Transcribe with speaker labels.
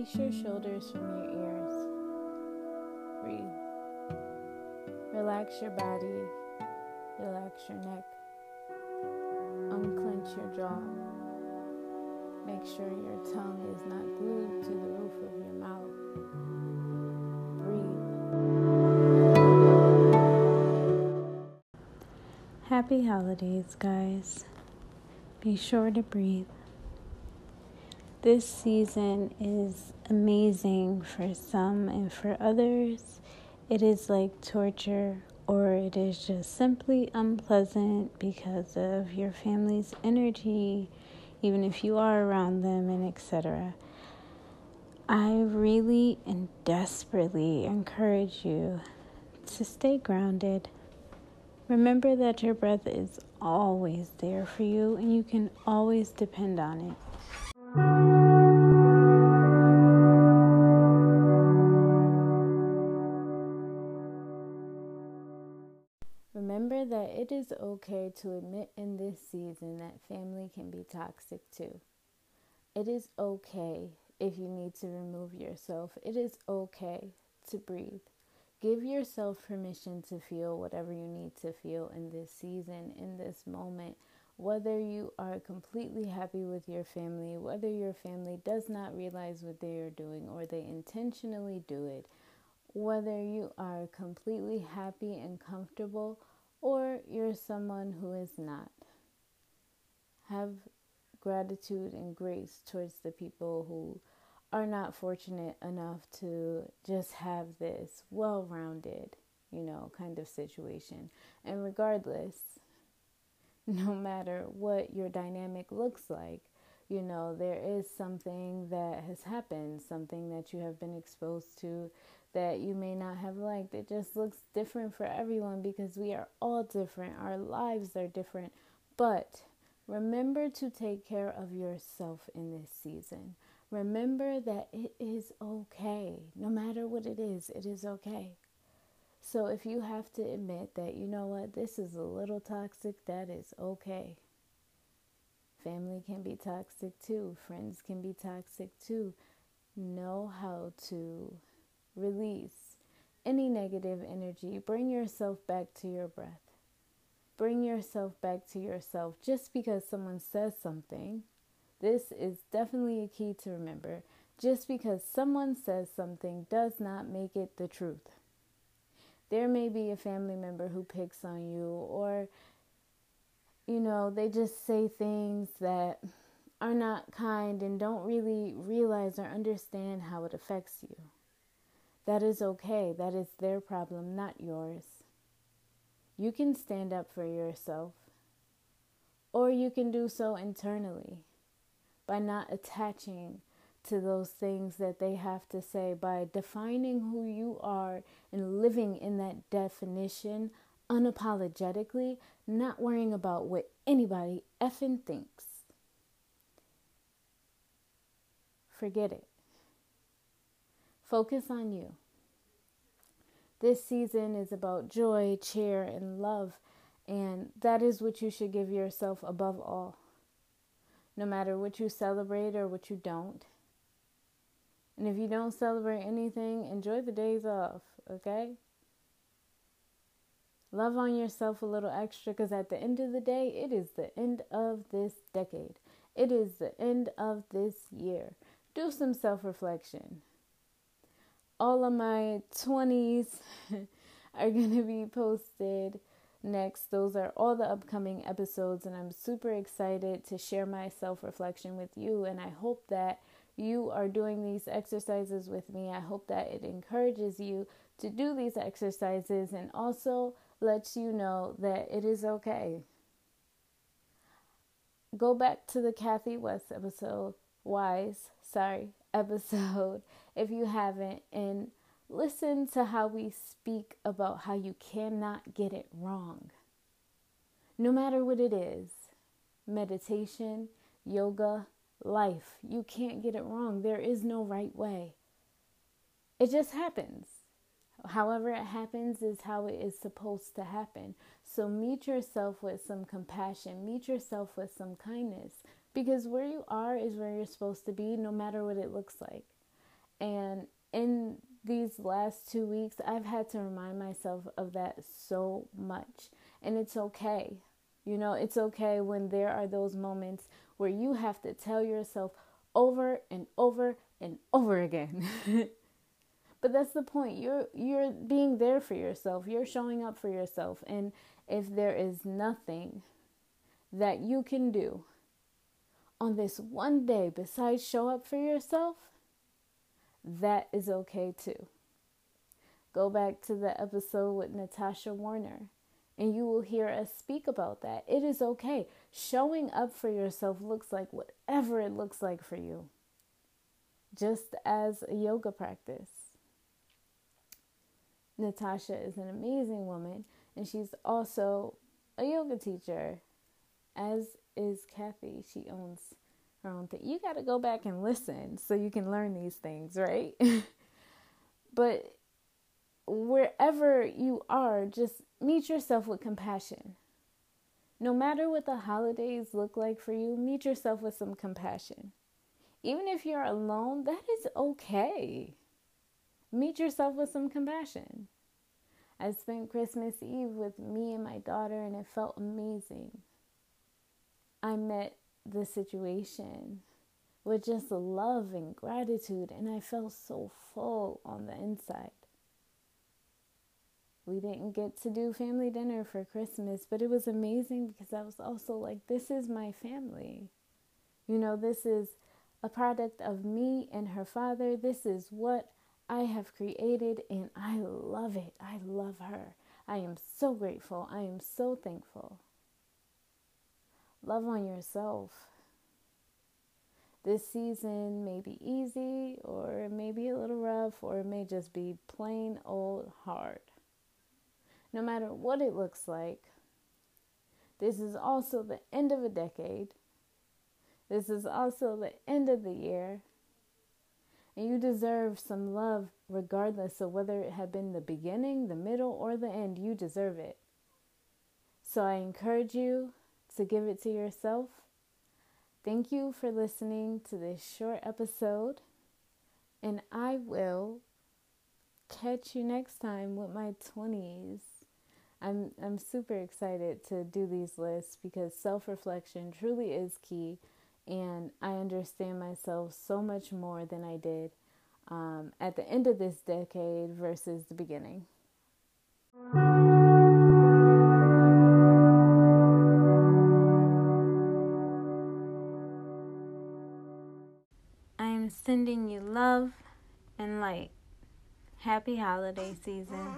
Speaker 1: Release your shoulders from your ears. Breathe. Relax your body. Relax your neck. Unclench your jaw. Make sure your tongue is not glued to the roof of your mouth. Breathe. Happy holidays, guys. Be sure to breathe. This season is amazing for some, and for others, it is like torture or it is just simply unpleasant because of your family's energy, even if you are around them, and etc. I really and desperately encourage you to stay grounded. Remember that your breath is always there for you and you can always depend on it. It is okay to admit in this season that family can be toxic too. It is okay if you need to remove yourself. It is okay to breathe. Give yourself permission to feel whatever you need to feel in this season, in this moment whether you are completely happy with your family, whether your family does not realize what they are doing or they intentionally do it, whether you are completely happy and comfortable or you're someone who is not. Have gratitude and grace towards the people who are not fortunate enough to just have this well rounded, you know, kind of situation. And regardless, no matter what your dynamic looks like. You know, there is something that has happened, something that you have been exposed to that you may not have liked. It just looks different for everyone because we are all different. Our lives are different. But remember to take care of yourself in this season. Remember that it is okay. No matter what it is, it is okay. So if you have to admit that, you know what, this is a little toxic, that is okay. Family can be toxic too, friends can be toxic too. Know how to release any negative energy. Bring yourself back to your breath. Bring yourself back to yourself just because someone says something. This is definitely a key to remember. Just because someone says something does not make it the truth. There may be a family member who picks on you, or, you know, they just say things that are not kind and don't really realize or understand how it affects you. That is okay. That is their problem, not yours. You can stand up for yourself, or you can do so internally by not attaching to those things that they have to say by defining who you are and living in that definition unapologetically, not worrying about what anybody effing thinks. Forget it. Focus on you. This season is about joy, cheer, and love, and that is what you should give yourself above all. No matter what you celebrate or what you don't, and if you don't celebrate anything, enjoy the days off, okay? Love on yourself a little extra because at the end of the day, it is the end of this decade. It is the end of this year. Do some self reflection. All of my 20s are going to be posted next. Those are all the upcoming episodes, and I'm super excited to share my self reflection with you. And I hope that you are doing these exercises with me. I hope that it encourages you to do these exercises and also lets you know that it is okay. Go back to the Kathy West episode, Wise, sorry, episode, if you haven't, and listen to how we speak about how you cannot get it wrong. No matter what it is meditation, yoga, life. You can't get it wrong. There is no right way. It just happens. However, it happens is how it is supposed to happen. So, meet yourself with some compassion, meet yourself with some kindness, because where you are is where you're supposed to be, no matter what it looks like. And in these last two weeks, I've had to remind myself of that so much. And it's okay. You know, it's okay when there are those moments where you have to tell yourself over and over and over again. but that's the point. You're you're being there for yourself. You're showing up for yourself. And if there is nothing that you can do on this one day besides show up for yourself, that is okay too. Go back to the episode with Natasha Warner and you will hear us speak about that. It is okay. Showing up for yourself looks like whatever it looks like for you, just as a yoga practice. Natasha is an amazing woman, and she's also a yoga teacher, as is Kathy. She owns own thing. You got to go back and listen so you can learn these things, right? but wherever you are, just meet yourself with compassion. No matter what the holidays look like for you, meet yourself with some compassion. Even if you're alone, that is okay. Meet yourself with some compassion. I spent Christmas Eve with me and my daughter, and it felt amazing. I met the situation with just love and gratitude, and I felt so full on the inside. We didn't get to do family dinner for Christmas, but it was amazing because I was also like, this is my family. You know, this is a product of me and her father. This is what I have created, and I love it. I love her. I am so grateful. I am so thankful. Love on yourself. This season may be easy, or it may be a little rough, or it may just be plain old hard. No matter what it looks like, this is also the end of a decade. This is also the end of the year. And you deserve some love regardless of whether it had been the beginning, the middle, or the end. You deserve it. So I encourage you to give it to yourself. Thank you for listening to this short episode, and I will catch you next time with my 20s. I'm I'm super excited to do these lists because self-reflection truly is key and I understand myself so much more than I did um, at the end of this decade versus the beginning. Love and light. Happy holiday season.